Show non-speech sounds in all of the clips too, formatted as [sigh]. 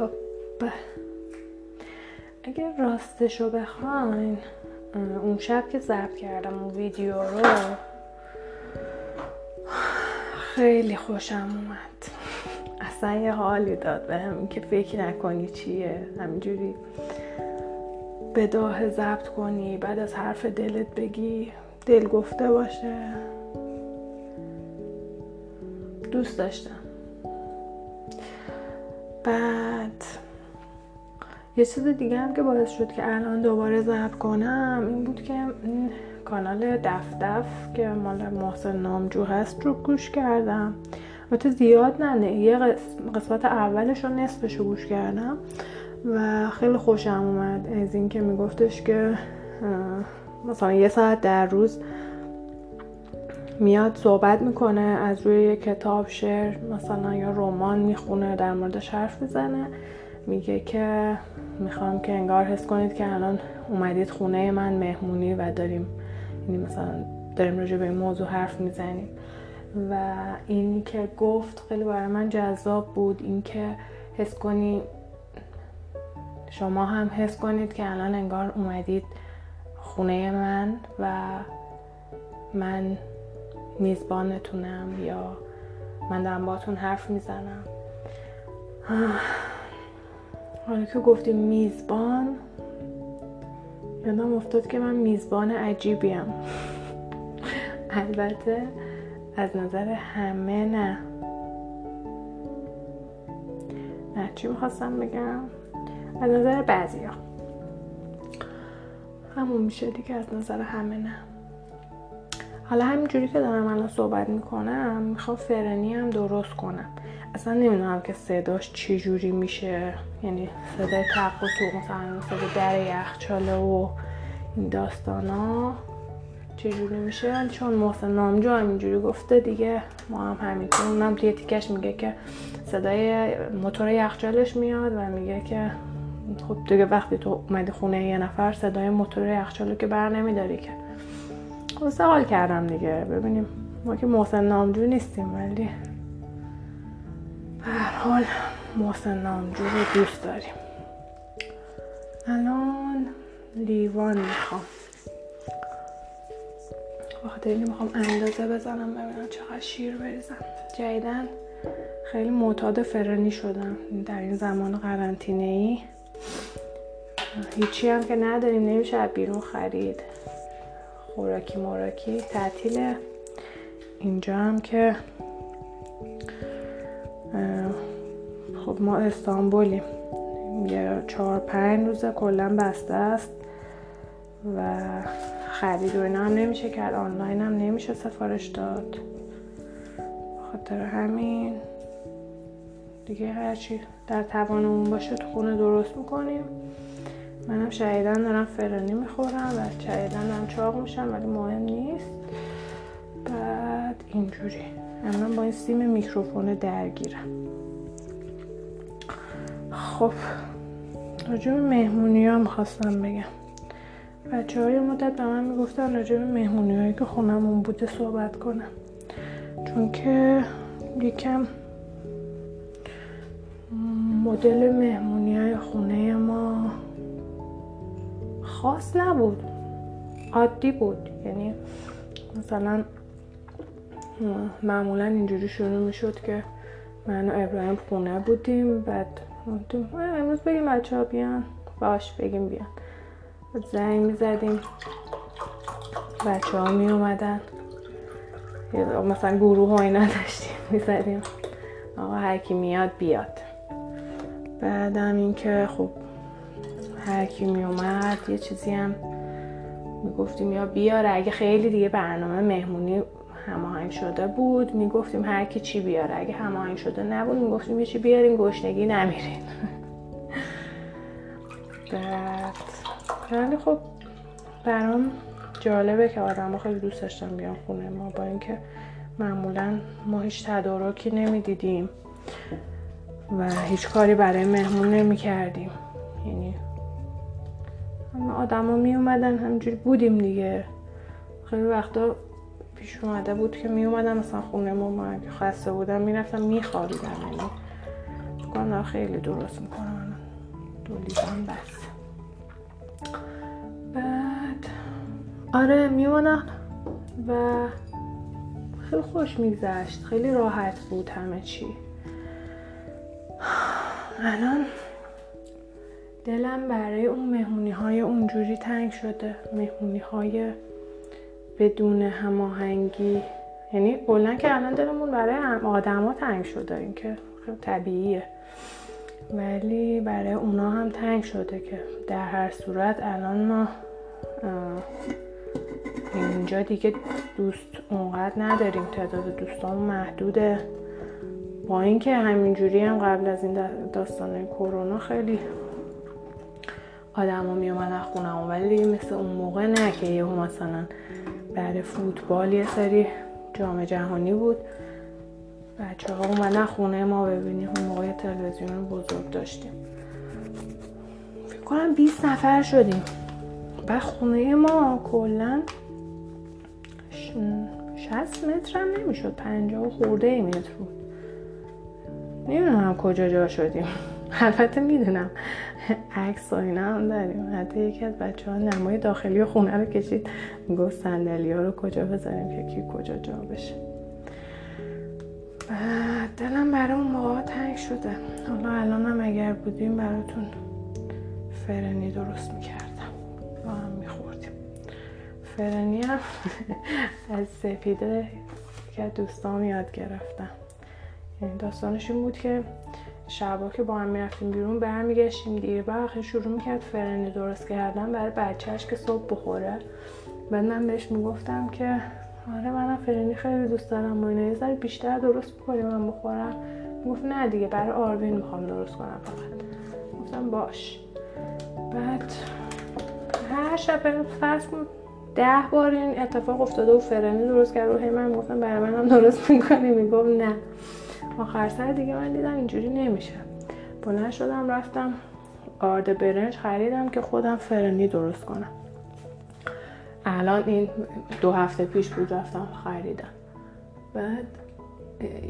خب اگر راستشو بخواین اون شب که ضبط کردم اون ویدیو رو خیلی خوشم اومد. اصلا یه حالی داد بهم که فکر نکنی چیه. همینجوری بداه ضبط کنی بعد از حرف دلت بگی دل گفته باشه. دوست داشتم. بعد. یه چیز دیگه هم که باعث شد که الان دوباره ضبط کنم این بود که کانال دف دف که مال محسن نامجو هست رو گوش کردم. البته زیاد نه یه قسمت اولش رو نصفش رو گوش کردم و خیلی خوشم اومد از اینکه میگفتش که مثلا یه ساعت در روز میاد صحبت می‌کنه از روی کتاب شعر مثلا یا رمان می‌خونه در موردش حرف می‌زنه. میگه که می‌خوام که انگار حس کنید که الان اومدید خونه من مهمونی و داریم یعنی مثلا داریم راجع به این موضوع حرف می‌زنیم. و اینی که گفت خیلی برای من جذاب بود اینکه حس کنی شما هم حس کنید که الان انگار اومدید خونه من و من میزبانتونم یا من دارم باتون حرف می‌زنم؟ حالا که گفتیم میزبان یادم افتاد که من میزبان عجیبیم. [laughs] البته از نظر همه نه. نه چی می‌خواستم بگم؟ از نظر بعضی ها همون میشه دیگه از نظر همه نه. حالا همینجوری که دارم الان صحبت می‌کنم می‌خوام فرنی هم درست کنم. اصلا نمی‌دونم که صداش چی جوری میشه. یعنی صدای تق و تو مثلا صدای در یخچاله و این داستان ها چجوری میشه؟ چون محسن نامجو هم اینجوری گفته دیگه ما هم همینطور اونم توی تیکش میگه که صدای موتور یخچالش میاد و میگه که خب دیگه وقتی تو اومدی خونه یه نفر صدای موتور یخچالو که بر نمیداری که. خب سوال کردم دیگه. ببینیم. ما که محسن نامجو نیستیم ولی هر حال محسن نامجو رو دوست داریم. الان لیوان می‌خوام. بخاطر اینکه می‌خوام اندازه بزنم ببینم چقدر شیر بریزم. جدیدن خیلی معتاد فرنی شدم در این زمان قرنطینه ای هیچی هم که نداریم. نمیشه بیرون خرید. خوراکی موراکی تعطیله. اینجا هم که خب ما استانبولیم. یه چهار پنج روزه کلا بسته است و خرید و اینا هم نمیشه کرد. آنلاین هم نمیشه سفارش داد. خاطر همین دیگه هرچی در توانمون باشه تو خونه درست می‌کنیم. منم شهیدن دارم فرانی می‌خورم و شهیدن دارم چاق میشم ولی مهم نیست. بعد اینجوری. من با این سیم میکروفون درگیرم. خب راجع به مهمونی ها می‌خواستم بگم. بچه های مدت به من می‌گفتن راجع به مهمونی هایی که خونمون بوده صحبت کنم. چون که یکم مدل مهمونی های خونه ما خاص نبود. عادی بود. یعنی مثلا معمولا اینجوری شروع می‌شد که من و ابراهیم خونه بودیم. بعد امروز بگیم بچه ها بیان. باش بگیم بیان. زنگ می‌زدیم. بچه ها می اومدن مثلا گروه های نداشتیم می‌زدیم. آقا هر کی میاد بیاد. بعدم اینکه خب هر کی می اومد یه چیزی هم می‌گفتیم یا بیاره. اگه خیلی دیگه برنامه مهمونی هماهنگ شده بود می‌گفتیم هر کی چی بیاره. اگه هماهنگ شده نبود می‌گفتیم یه چی بیاریم گشنگی نمیرین [laughs] بعد ولی خب برام جالبه که آدم خیلی دوست داشتم بیان خونه ما با اینکه معمولا ما هیچ تدارکی نمی‌دیدیم و هیچ کاری برای مهمون نمی کردیم یعنی آدم ها می اومدن همجوری بودیم دیگه. خیلی وقتا پیش اومده بود که می اومدن مثلا خونه ما ما خسته بودم می‌رفتم میخوابیدم یعنی کنم خیلی درست می‌کنم دو لیوان بس. بعد آره میمونم و خیلی خوش میگذشت. خیلی راحت بود همه چی. [sighs] الان دلم برای اون مهمونی های اونجوری تنگ شده. مهمونی های بدون هماهنگی. یعنی کلا که الان دلمون برای هم آدما تنگ شده. این که خیلی طبیعیه. ولی برای اونا هم تنگ شده که در هر صورت الان ما اینجا دیگه دوست اونقدر نداریم. تعداد دوستان محدوده. با اینکه همینجوری هم قبل از این داستان کرونا خیلی آدما می اومدن خونم ولی دیگه مثل اون موقع نه که یه مثلا برای فوتبال یه سری جام جهانی بود. بچه ها اومدن خونه ما ببینیم اون موقع تلویزیون بزرگ داشتیم. فکر کنم 20 نفر شدیم. و خونه ما کلا 60 متر هم نمی‌شد 50 خورده متر بود. نمی‌دونم کجا جا شدیم. [laughs] البته می‌دونم. عکس و اینا هم داریم. حتی یکی از بچه ها نمای داخلی خونه رو کشید. گفت سندلی ها رو کجا بذاریم که کی کجا جا بشه. دلم برای اون موقع تنگ شده. حالا الان هم اگر بودیم براتون فرنی درست می‌کردم. با هم میخوردیم. فرنی هم [laughs] از سپیده که دوستام یاد گرفتم. یعنی داستانش این بود که شبا که با هم می‌رفتیم بیرون برمیگشتیم دیر وقت شروع می‌کرد فرنی درست کردن برای بچهش که صبح بخوره. بعد من بهش می‌گفتم که آره منم فرنی خیلی دوست دارم و یه بیشتر درست بکنی من بخورم. گفت نه دیگه برای آروین می‌خوام درست کنم فقط. گفتم باش. بعد هر شب فرض ده بار این اتفاق افتاده و فرنی درست کرد و هی من گفتم برای منم درست می‌کنی. می‌گفت نه. آخر سر دیگه من دیدم اینجوری نمیشه. بلند شدم رفتم آرد برنج خریدم که خودم فرنی درست کنم. الان این دو هفته پیش بود رفتم خریدم. بعد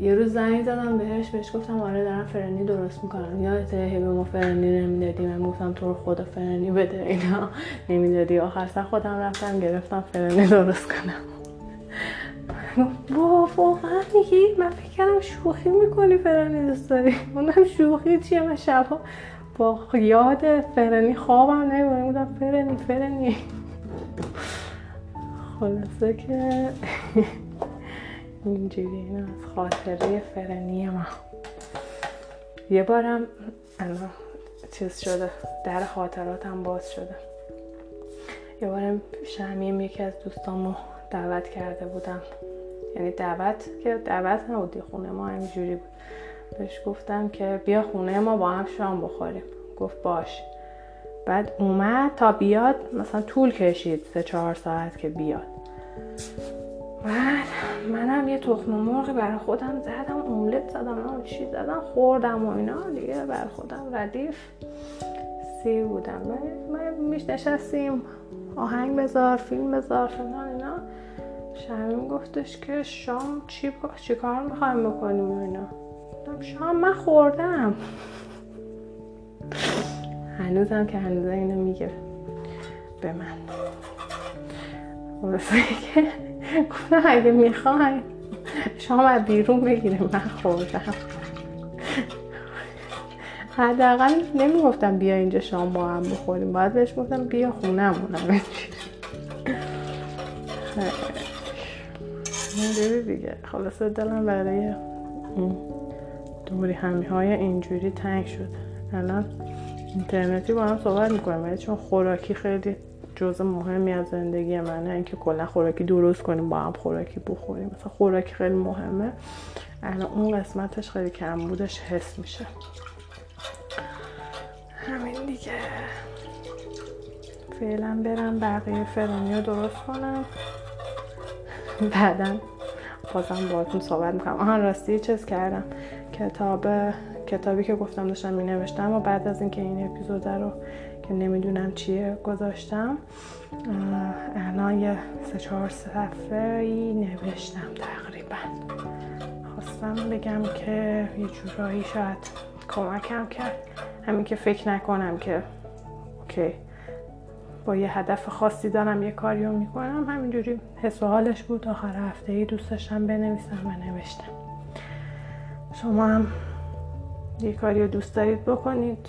یه روز زنگ زدم بهش بهش گفتم آره دارم فرنی درست می‌کنم. یادت هی به ما فرنی نمی‌دادی من گفتم تو رو خدا فرنی بده اینا. نمی‌دادی؟ آخر سر خودم رفتم گرفتم فرنی درست کنم. با واقعا میگی من فکر کردم شوخی می‌کنی دوست داری. اونم شوخی چیه؟ من شبا با یاد فرنی خوابم نمی‌برم. بودم فرنی فرنی خلاصه که اینجوری این از خاطره فرنی ما. یه بارم چیز شده در خاطراتم باز شده. یه بارم شمیم یکی از دوستامو دعوت کرده بودم. یعنی دعوت که دعوت نبودی خونه ما همینجوری بود. بهش گفتم که بیا خونه ما با هم شام بخوریم. گفت باش. بعد اومد تا بیاد مثلا طول کشید سه چهار ساعت که بیاد. بعد منم یه تخم مرغ برای خودم زدم املت زدم چی زدم؟ خوردم و اینا. دیگه برای خودم ردیف سیر بودم. من میش نشستیم. آهنگ بذار فیلم بذار فلان اینا. شمیم گفتش که شام چی, چی کار می‌خوایم بکنیم اینا. شام من خوردم. هنوزم که هنوز اینو میگه به من. که گفتم اگه می‌خوای شام از بیرون بگیره من خوردم. حداقل نمی‌گفتم بیا اینجا شام با هم بخوریم. باید بهش گفتم بیا خونمونم اینجوری دیگه. خلاصه دلم برای دوری همی های اینجوری تنگ شد. الان اینترنتی با هم صحبت می‌کنم ولی چون خوراکی خیلی جزء مهمی از زندگی منه. اینکه کلا خوراکی درست کنیم با هم خوراکی بخوریم. مثلا خوراکی خیلی مهمه. الان اون قسمتش خیلی کم بودش حس میشه. همین دیگه. فعلا برم بقیه فرانی رو درست کنم. بعدا بازم باهاتون صحبت می‌کنم. آهان راستی چیز کردم. کتاب کتابی که گفتم داشتم می نوشتم و بعد از اینکه این اپیزود رو که نمی‌دونم چیه گذاشتم الان یه سه چهار صفحه ای نوشتم تقریبا. خواستم بگم که یه جورایی شاید کمکم کرد. همین که فکر نکنم که اوکی. با یه هدف خاصی دارم یه کاریو می‌کنم. همینجوری حس و حالش بود. آخر هفته ای دوست داشتم بنویسم و نوشتم. شما هم یه کاری رو دوست دارید بکنید.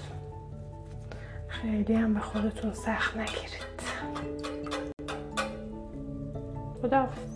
خیلی هم به خودتون سخت نگیرید. خداحافظ.